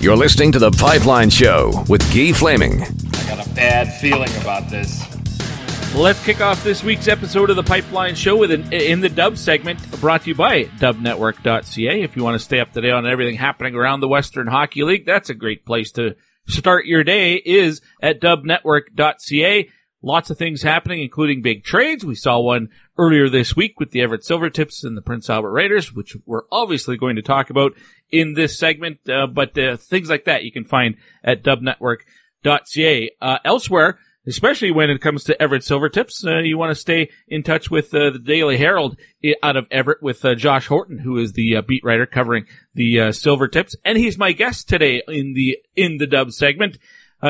You're listening to The Pipeline Show with Guy Flaming. I got a bad feeling about this. Let's kick off this week's episode of the Pipeline Show with an in the Dub segment brought to you by dubnetwork.ca. If you want to stay up to date on everything happening around the Western Hockey League, that's a great place to start your day is at dubnetwork.ca. Lots of things happening, including big trades. We saw one earlier this week with the Everett Silvertips and the Prince Albert Raiders, which we're obviously going to talk about in this segment. Uh, but uh, things like that you can find at dubnetwork.ca. Uh, elsewhere, especially when it comes to Everett Silvertips. Uh, you want to stay in touch with uh, the Daily Herald out of Everett with uh, Josh Horton, who is the uh, beat writer covering the Silvertips, and he's my guest today in the in the Dub segment.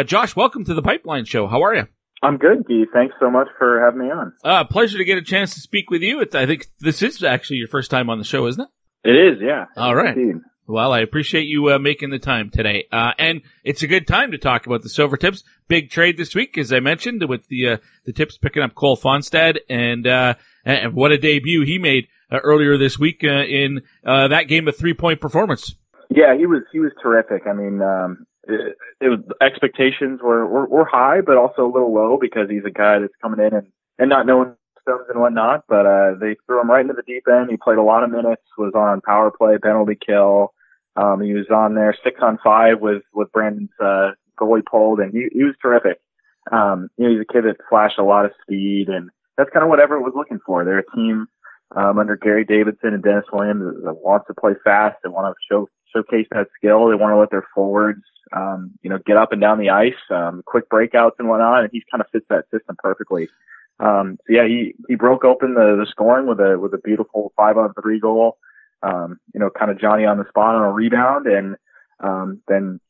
Josh, welcome to the Pipeline Show. How are you? I'm good, Guy. Thanks so much for having me on. Uh, pleasure to get a chance to speak with you. It's, I think this is actually your first time on the show, isn't it? It is, yeah. All right. Indeed. Well, I appreciate you uh, making the time today. Uh, and it's a good time to talk about the Silver Tips. Big trade this week, as I mentioned, with the uh, the Tips picking up Cole Fonstad, and uh, and what a debut he made uh, earlier this week uh, in that game, a three point performance. Yeah, he was he was terrific. I mean, um, it, it was expectations were, were were high, but also a little low because he's a guy that's coming in and and not knowing systems and whatnot. But uh, they threw him right into the deep end. He played a lot of minutes, was on power play, penalty kill. Um, he was on there six on five with, with Brandon's, uh, goalie pulled and he, he was terrific. Um, you know, he's a kid that flashed a lot of speed and that's kind of what Everett was looking for. They're a team, um, under Gary Davidson and Dennis Williams that wants to play fast. and want to show, showcase that skill. They want to let their forwards, um, you know, get up and down the ice, um, quick breakouts and whatnot. And he kind of fits that system perfectly. Um, so yeah, he, he broke open the, the scoring with a, with a beautiful five on three goal um, you know, kind of Johnny on the spot on a rebound and, um, then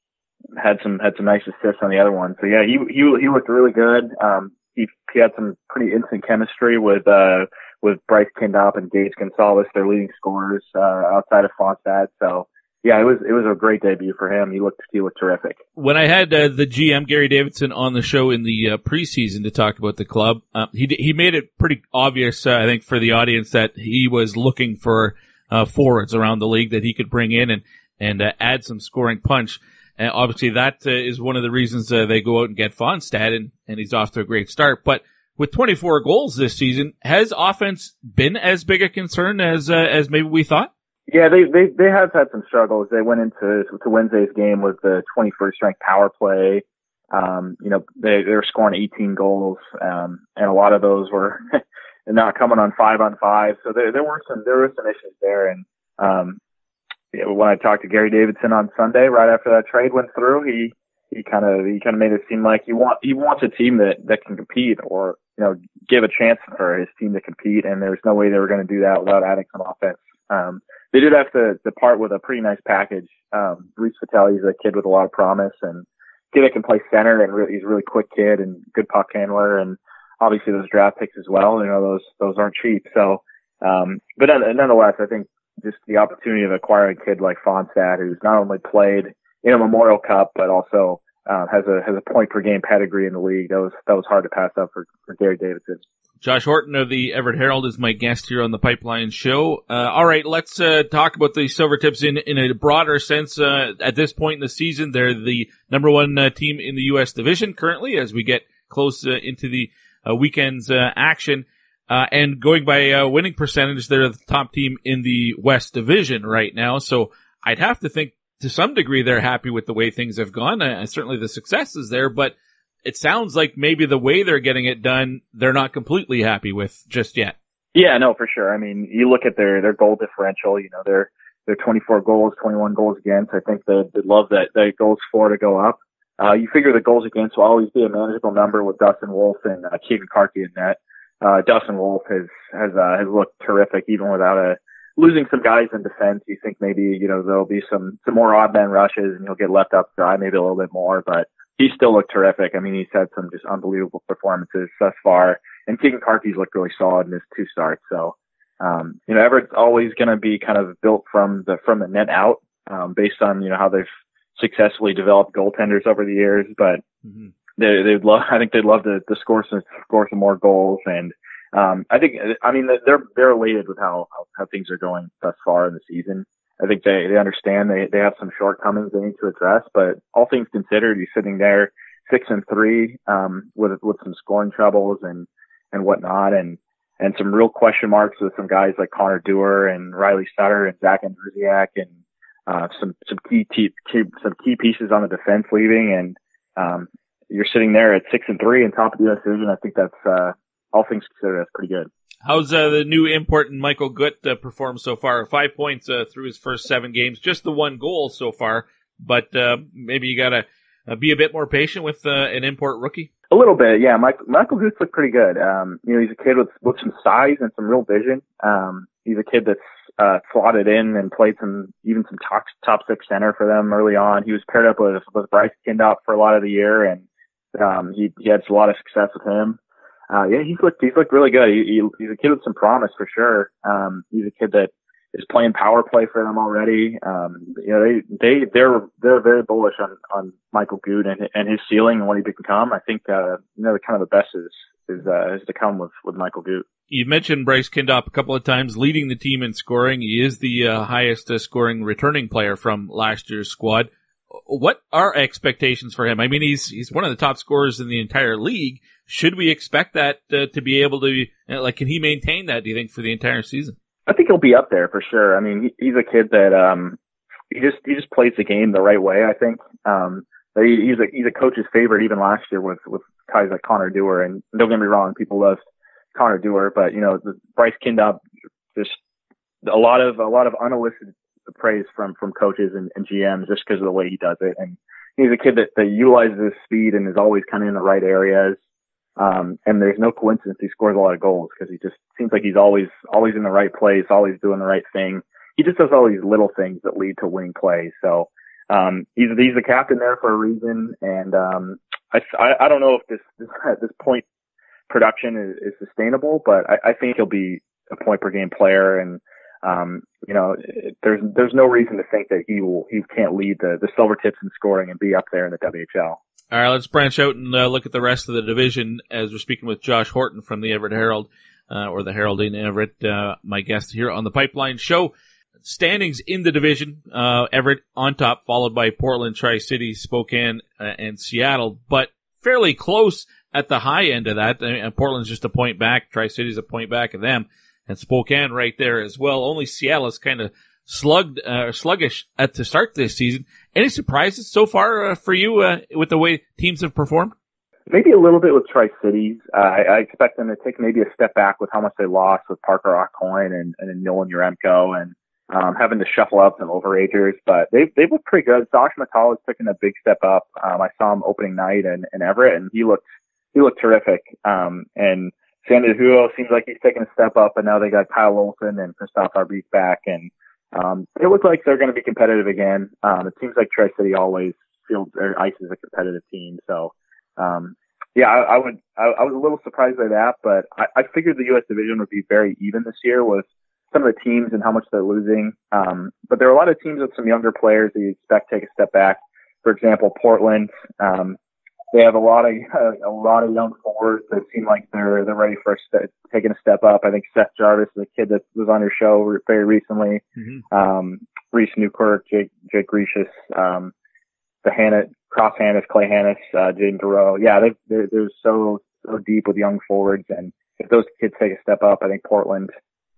had some, had some nice assists on the other one. So yeah, he, he, he looked really good. Um, he, he had some pretty instant chemistry with, uh, with Bryce Kindopp and Gage Gonzalez, their leading scorers, uh, outside of Fonstad. So, yeah, it was it was a great debut for him. He looked he looked terrific. When I had uh, the GM Gary Davidson on the show in the uh, preseason to talk about the club, uh, he he made it pretty obvious, uh, I think, for the audience that he was looking for uh, forwards around the league that he could bring in and and uh, add some scoring punch. And obviously, that is one of the reasons they go out and get Fonstad, and and he's off to a great start. But with 24 goals this season, has offense been as big a concern as as maybe we thought? Yeah, they they they have had some struggles. They went into to Wednesday's game with the 21st ranked power play. Um, you know, they they were scoring 18 goals, um, and a lot of those were not coming on five on five. So there, there were some, there were some issues there. And, um, know, when I talked to Gary Davidson on Sunday, right after that trade went through, he, he kind of, he kind of made it seem like he want, he wants a team that, that can compete or, you know, give a chance for his team to compete. And there's no way they were going to do that without adding some offense. Um, they did have to, to part with a pretty nice package. Um, Reese Vitelli is a kid with a lot of promise and kid that can play center and really, he's a really quick kid and good puck handler. And, obviously those draft picks as well. You know, those, those aren't cheap. So, um, but nonetheless, I think just the opportunity of acquiring a kid like Fonstad, who's not only played in a Memorial Cup, but also, uh, has a, has a point per game pedigree in the league. That was, that was hard to pass up for, for Gary Davidson. Josh Horton of the Everett Herald is my guest here on the Pipeline Show. Uh, all right, let's uh, talk about the Silvertips in in a broader sense. Uh, at this point in the season, they're the number one uh, team in the U.S. division currently. As we get close uh, into the uh, weekend's action. And going by winning percentage, they're the top team in the West Division right now. So I'd have to think to some degree they're happy with the way things have gone. Certainly the success is there, but it sounds like maybe the way they're getting it done, they're not completely happy with just yet. Yeah, no, for sure. I mean, you look at their, their goal differential, you know, they're, they're 24 goals, 21 goals against. I think they'd, love that, that goals for to go up. Uh, you figure the goals against will always be a manageable number with Dustin Wolf and uh, Keegan Karki in net. Uh, Dustin Wolf has has uh, has looked terrific even without a losing some guys in defense. You think maybe you know there'll be some some more odd man rushes and he'll get left up dry maybe a little bit more, but he still looked terrific. I mean, he's had some just unbelievable performances thus far, and Keegan Karki's looked really solid in his two starts. So, um, you know, Everett's always going to be kind of built from the from the net out, um, based on you know how they've successfully developed goaltenders over the years, but mm-hmm. they, they'd love, I think they'd love to, to score some, score some more goals. And, um, I think, I mean, they're, they're elated with how, how, how things are going thus far in the season. I think they, they understand they, they have some shortcomings they need to address, but all things considered, you're sitting there six and three, um, with, with some scoring troubles and, and whatnot. And, and some real question marks with some guys like Connor Dewar and Riley Sutter and Zach Andrusiak and, uh, some, some key, key, some key pieces on the defense leaving. And, um, you're sitting there at six and three and top of the U.S. division. I think that's, uh, all things considered, that's pretty good. How's uh, the new import and Michael Gutt uh, performed so far? Five points uh, through his first seven games, just the one goal so far. But uh, maybe you got to uh, be a bit more patient with uh, an import rookie. A little bit, yeah. Michael, Michael looked pretty good. Um, you know, he's a kid with with some size and some real vision. Um, he's a kid that's uh, slotted in and played some even some top top six center for them early on. He was paired up with with Bryce Kindopp for a lot of the year, and um, he he had a lot of success with him uh, yeah, he's looked he's looked really good. He, he, he's a kid with some promise for sure. Um, he's a kid that is playing power play for them already. Um, you know, they they they're they're very bullish on on Michael Gutt and and his ceiling and what he can become. I think uh, you know, kind of the best is is uh, is to come with with Michael Gutt. You mentioned Bryce Kindopp a couple of times, leading the team in scoring. He is the uh, highest uh, scoring returning player from last year's squad. What are expectations for him? I mean, he's he's one of the top scorers in the entire league should we expect that uh, to be able to, uh, like, can he maintain that, do you think, for the entire season? I think he'll be up there for sure. I mean, he, he's a kid that, um, he just, he just plays the game the right way, I think. Um, he, he's a, he's a coach's favorite even last year with, with guys like Connor Dewar. And don't get me wrong, people love Connor Dewar, but, you know, the Bryce Kindopp, just a lot of, a lot of unelicited praise from, from coaches and, and GMs just because of the way he does it. And he's a kid that, that utilizes his speed and is always kind of in the right areas. Um, and there's no coincidence he scores a lot of goals because he just seems like he's always, always in the right place, always doing the right thing. He just does all these little things that lead to winning plays. So, um, he's, he's the captain there for a reason. And, um, I, I, don't know if this, this, at this point production is, is sustainable, but I, I think he'll be a point per game player. And, um, you know, there's, there's no reason to think that he will, he can't lead the, the silver tips in scoring and be up there in the WHL. All right, let's branch out and uh, look at the rest of the division as we're speaking with Josh Horton from the Everett Herald, uh, or the Herald in Everett, uh, my guest here on the Pipeline Show. Standings in the division, uh, Everett on top, followed by Portland, Tri-City, Spokane, uh, and Seattle, but fairly close at the high end of that. I mean, Portland's just a point back, Tri-City's a point back of them, and Spokane right there as well. Only Seattle is kind of slugged, uh, sluggish at the start this season. Any surprises so far uh, for you uh, with the way teams have performed? Maybe a little bit with Tri Cities. Uh, I, I expect them to take maybe a step back with how much they lost with Parker Aucoin and, and Nolan Yaremko and um, having to shuffle out some overagers, but they've they've looked pretty good. Josh McCall is taking a big step up. Um, I saw him opening night in, in Everett, and he looked he looked terrific. Um, and Sandy Huo seems like he's taking a step up, and now they got Kyle Olson and Krystof Hrabik back, and um, they look like they're going to be competitive again. Um, it seems like Tri City always feels their ice is a competitive team. So, um, yeah, I, I would, I, I, was a little surprised by that, but I, I, figured the U.S. division would be very even this year with some of the teams and how much they're losing. Um, but there are a lot of teams with some younger players that you expect to take a step back. For example, Portland, um, they have a lot of a lot of young forwards that seem like they're they're ready for a step, taking a step up. I think Seth Jarvis, the kid that was on your show very recently, mm-hmm. um, Reese Newkirk, Jake Jake Gricius, um, the Hannah Cross Hanas, Clay Hanus, uh, Jaydon Dureau. Yeah, they they're, they're so so deep with young forwards, and if those kids take a step up, I think Portland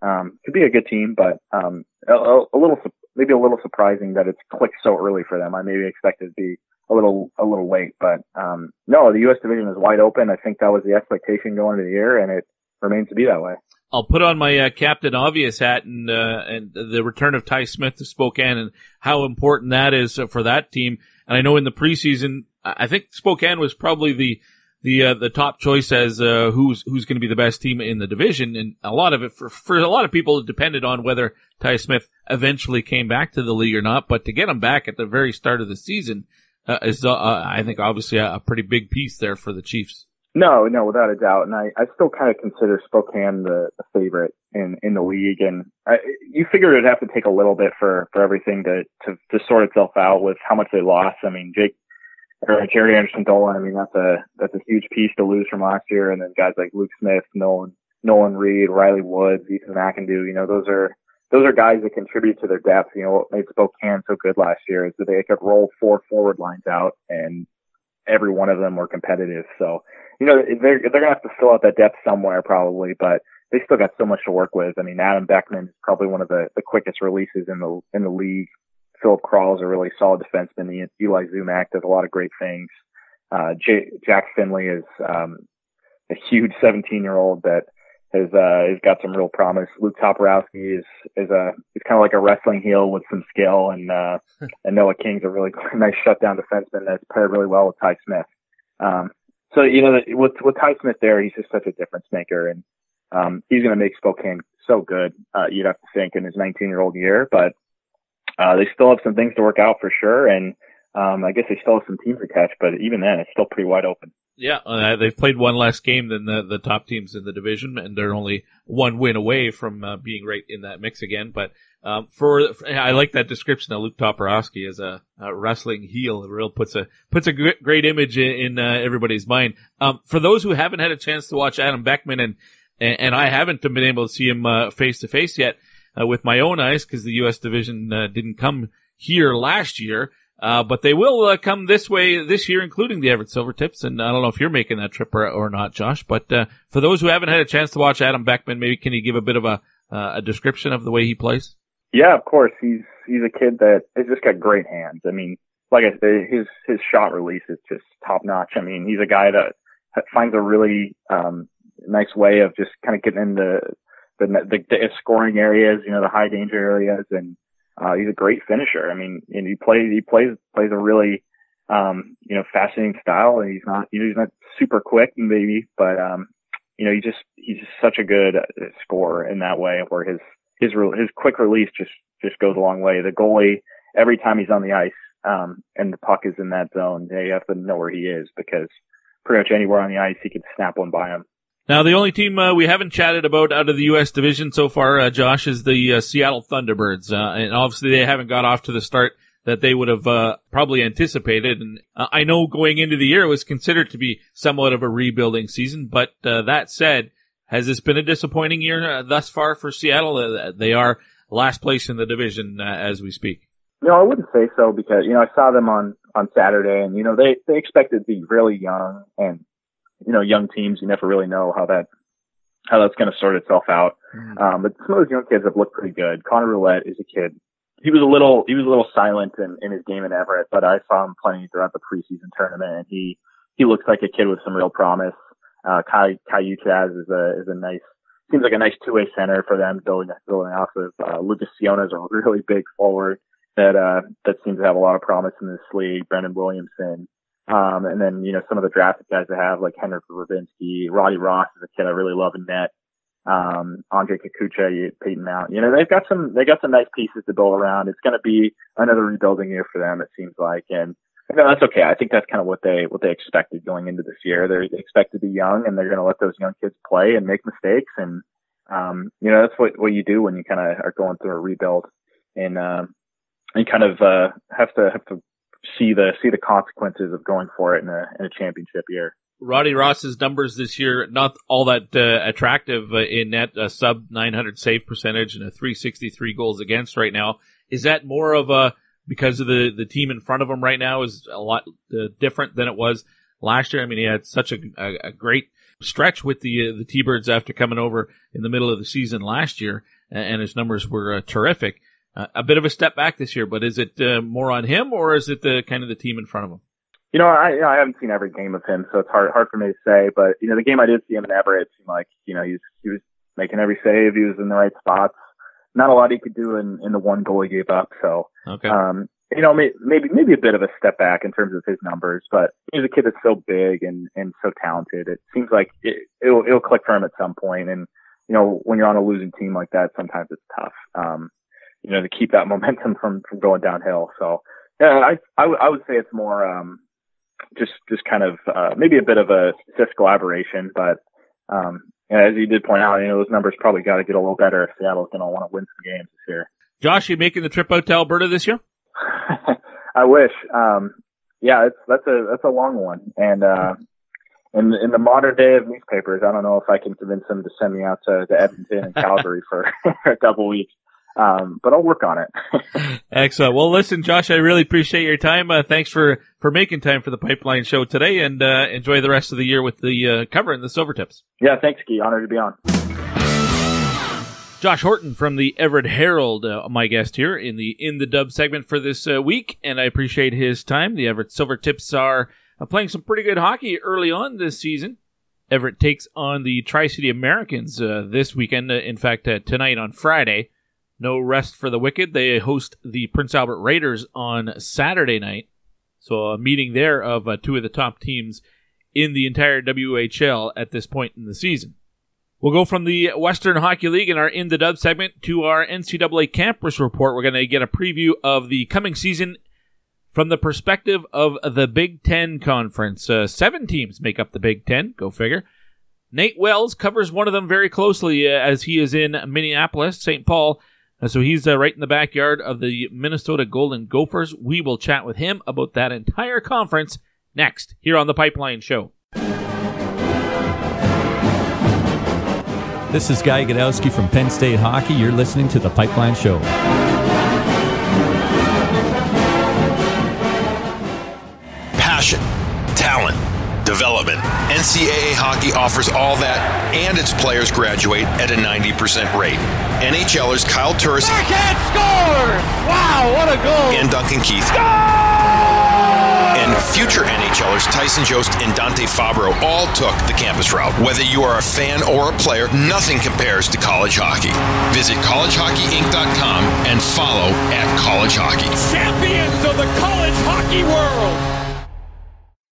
um, could be a good team, but um, a, a little maybe a little surprising that it's clicked so early for them. I maybe expected to be a little a little late. But um, no, the U.S. division is wide open. I think that was the expectation going into the year, and it remains to be that way. I'll put on my uh, Captain Obvious hat and uh, and the return of Ty Smith to Spokane and how important that is for that team. And I know in the preseason, I think Spokane was probably the the uh, the top choice as uh, who's who's going to be the best team in the division, and a lot of it for for a lot of people it depended on whether Ty Smith eventually came back to the league or not. But to get him back at the very start of the season uh, is, uh, I think, obviously a, a, pretty big piece there for the Chiefs. No, no, without a doubt. And I, I still kind of consider Spokane the, the favorite in, in the league. And I, you figure it'd have to take a little bit for, for everything to, to, to sort itself out with how much they lost. I mean, Jake, or Jaret Anderson Dolan, I mean, that's a, that's a huge piece to lose from last year. And then guys like Luke Smith, Nolan, Nolan Reid, Riley Woods, Ethan McIndoe, you know, those are, those are guys that contribute to their depth. You know, what made Spokane so good last year is that they could roll four forward lines out and every one of them were competitive. So, you know, they're, they're going to have to fill out that depth somewhere probably, but they still got so much to work with. I mean, Adam Beckman is probably one of the, the quickest releases in the, in the league. Filip Kral is a really solid defenseman. Eli Zummack does a lot of great things. Uh, J- Jack Finley is, um, a huge 17 year old that has uh has got some real promise. Luke Toporowski is is a he's kind of like a wrestling heel with some skill, and uh and Noah King's a really nice shutdown defenseman that's paired really well with Ty Smith. Um, so you know with with Ty Smith there, he's just such a difference maker, and um, he's going to make Spokane so good. Uh, you'd have to think in his 19 year old year, but uh, they still have some things to work out for sure, and um, I guess they still have some teams to catch, but even then, it's still pretty wide open. Yeah, uh, they've played one less game than the, the top teams in the division, and they're only one win away from uh, being right in that mix again. But um, for, for, I like that description of Luke Toporowski as a, a, wrestling heel. It real puts a puts a great, great image in, in uh, everybody's mind. Um, for those who haven't had a chance to watch Adam Beckman, and and, I haven't been able to see him face to face yet uh, with my own eyes because the U.S. division uh, didn't come here last year. Uh, but they will uh, come this way this year, including the Everett Silvertips. And I don't know if you're making that trip or, or not, Josh. But uh, for those who haven't had a chance to watch Adam Beckman, maybe can you give a bit of a uh, a description of the way he plays? Yeah, of course. He's he's a kid that has just got great hands. I mean, like I said, his his shot release is just top notch. I mean, he's a guy that finds a really um, nice way of just kind of getting in the the, the, the scoring areas, you know, the high danger areas, and uh, he's a great finisher. I mean, and he plays, he plays, plays a really, um, you know, fascinating style. And he's not, you know, he's not super quick maybe, but, um, you know, he just, he's just such a good uh, scorer in that way where his, his, his quick release just, just goes a long way. The goalie, every time he's on the ice, um, and the puck is in that zone, they have to know where he is because pretty much anywhere on the ice, he can snap one by him. Now, the only team uh, we haven't chatted about out of the U.S. division so far, uh, Josh, is the uh, Seattle Thunderbirds. Uh, and obviously they haven't got off to the start that they would have uh, probably anticipated. And uh, I know going into the year it was considered to be somewhat of a rebuilding season. But that said, has this been a disappointing year thus far for Seattle? they are last place in the division as we speak. No, I wouldn't say so because, you know, I saw them on, on Saturday and, you know, they, they expected to be really young and you know, young teams, you never really know how that, how that's going to sort itself out. Mm-hmm. Um, but some of those young kids have looked pretty good. Connor Roulette is a kid. He was a little, he was a little silent in, in his game in Everett, but I saw him plenty throughout the preseason tournament and he, he looks like a kid with some real promise. Uh, Kai, Kai Uchacz is a, is a nice, seems like a nice two-way center for them building, building off of, uh, Lucas Ciona is a really big forward that, uh, that seems to have a lot of promise in this league. Brendan Williamson, um, and then, you know, some of the drafted guys I have, like Henrik Rybinski, Roddy Ross is a kid I really love in net. Um, Andrej Kukuca, Peyton Mount, you know, they've got some, they got some nice pieces to build around. It's going to be another rebuilding year for them, it seems like. And, you know, that's okay. I think that's kind of what they, what they expected going into this year. They're, they expect to be young and they're going to let those young kids play and make mistakes. And, um, you know, that's what, what you do when you kind of are going through a rebuild and, um, you kind of, uh, have to, have to see the see the consequences of going for it in a in a championship year. Roddy Ross's numbers this year not all that uh, attractive uh, in net a sub 900 save percentage and a 363 goals against right now. Is that more of a because of the the team in front of him right now is a lot uh, different than it was last year? I mean, he had such a, a, a great stretch with the uh, the T-Birds after coming over in the middle of the season last year, and his numbers were uh, terrific uh, a bit of a step back this year, but is it uh, more on him or is it the kind of the team in front of him? You know, I you know, I haven't seen every game of him, so it's hard hard for me to say. But you know, the game I did see him in Everett, it seemed like you know he was he was making every save, he was in the right spots. Not a lot he could do in in the one goal he gave up. So, okay. um, you know, maybe maybe a bit of a step back in terms of his numbers, but he's a kid that's so big and and so talented. It seems like it, it'll it'll click for him at some point. And you know, when you're on a losing team like that, sometimes it's tough. Um, you know, to keep that momentum from, from going downhill. So yeah, I, I, w- I would say it's more, um, just, just kind of, uh, maybe a bit of a statistical aberration, but, um, as you did point out, you know, those numbers probably got to get a little better if Seattle's going to want to win some games this year. Josh, you making the trip out to Alberta this year? I wish. Um, yeah, it's, that's a, that's a long one. And, uh, in, in the modern day of newspapers, I don't know if I can convince them to send me out to, to Edmonton and Calgary for a couple weeks. Um, but I'll work on it. Excellent. Well, listen, Josh, I really appreciate your time. Uh, thanks for, for making time for the pipeline show today and, uh, enjoy the rest of the year with the, uh, cover and the silver tips. Yeah. Thanks, Guy. Honored to be on. Josh Horton from the Everett Herald, uh, my guest here in the In the Dub segment for this uh, week, and I appreciate his time. The Everett Silver Tips are uh, playing some pretty good hockey early on this season. Everett takes on the Tri City Americans uh, this weekend. Uh, in fact, uh, tonight on Friday. No rest for the wicked. They host the Prince Albert Raiders on Saturday night. So a meeting there of two of the top teams in the entire WHL at this point in the season. We'll go from the Western Hockey League in our In the Dub segment to our NCAA campus report. We're going to get a preview of the coming season from the perspective of the Big Ten Conference. Uh, seven teams make up the Big Ten, go figure. Nate Wells covers one of them very closely uh, as he is in Minneapolis, St. Paul. Uh, so he's uh, right in the backyard of the Minnesota Golden Gophers. We will chat with him about that entire conference next here on the Pipeline Show. This is Guy Gadowsky from Penn State Hockey. You're listening to The Pipeline Show. Passion, talent, development. NCAA hockey offers all that, and its players graduate at a 90% rate. NHLers Kyle Turris Backhand score! Wow, what a goal! and Duncan Keith and future NHLers Tyson Jost and Dante Fabbro all took the campus route. Whether you are a fan or a player, nothing compares to college hockey. Visit collegehockeyinc.com and follow at college hockey. Champions of the college hockey world!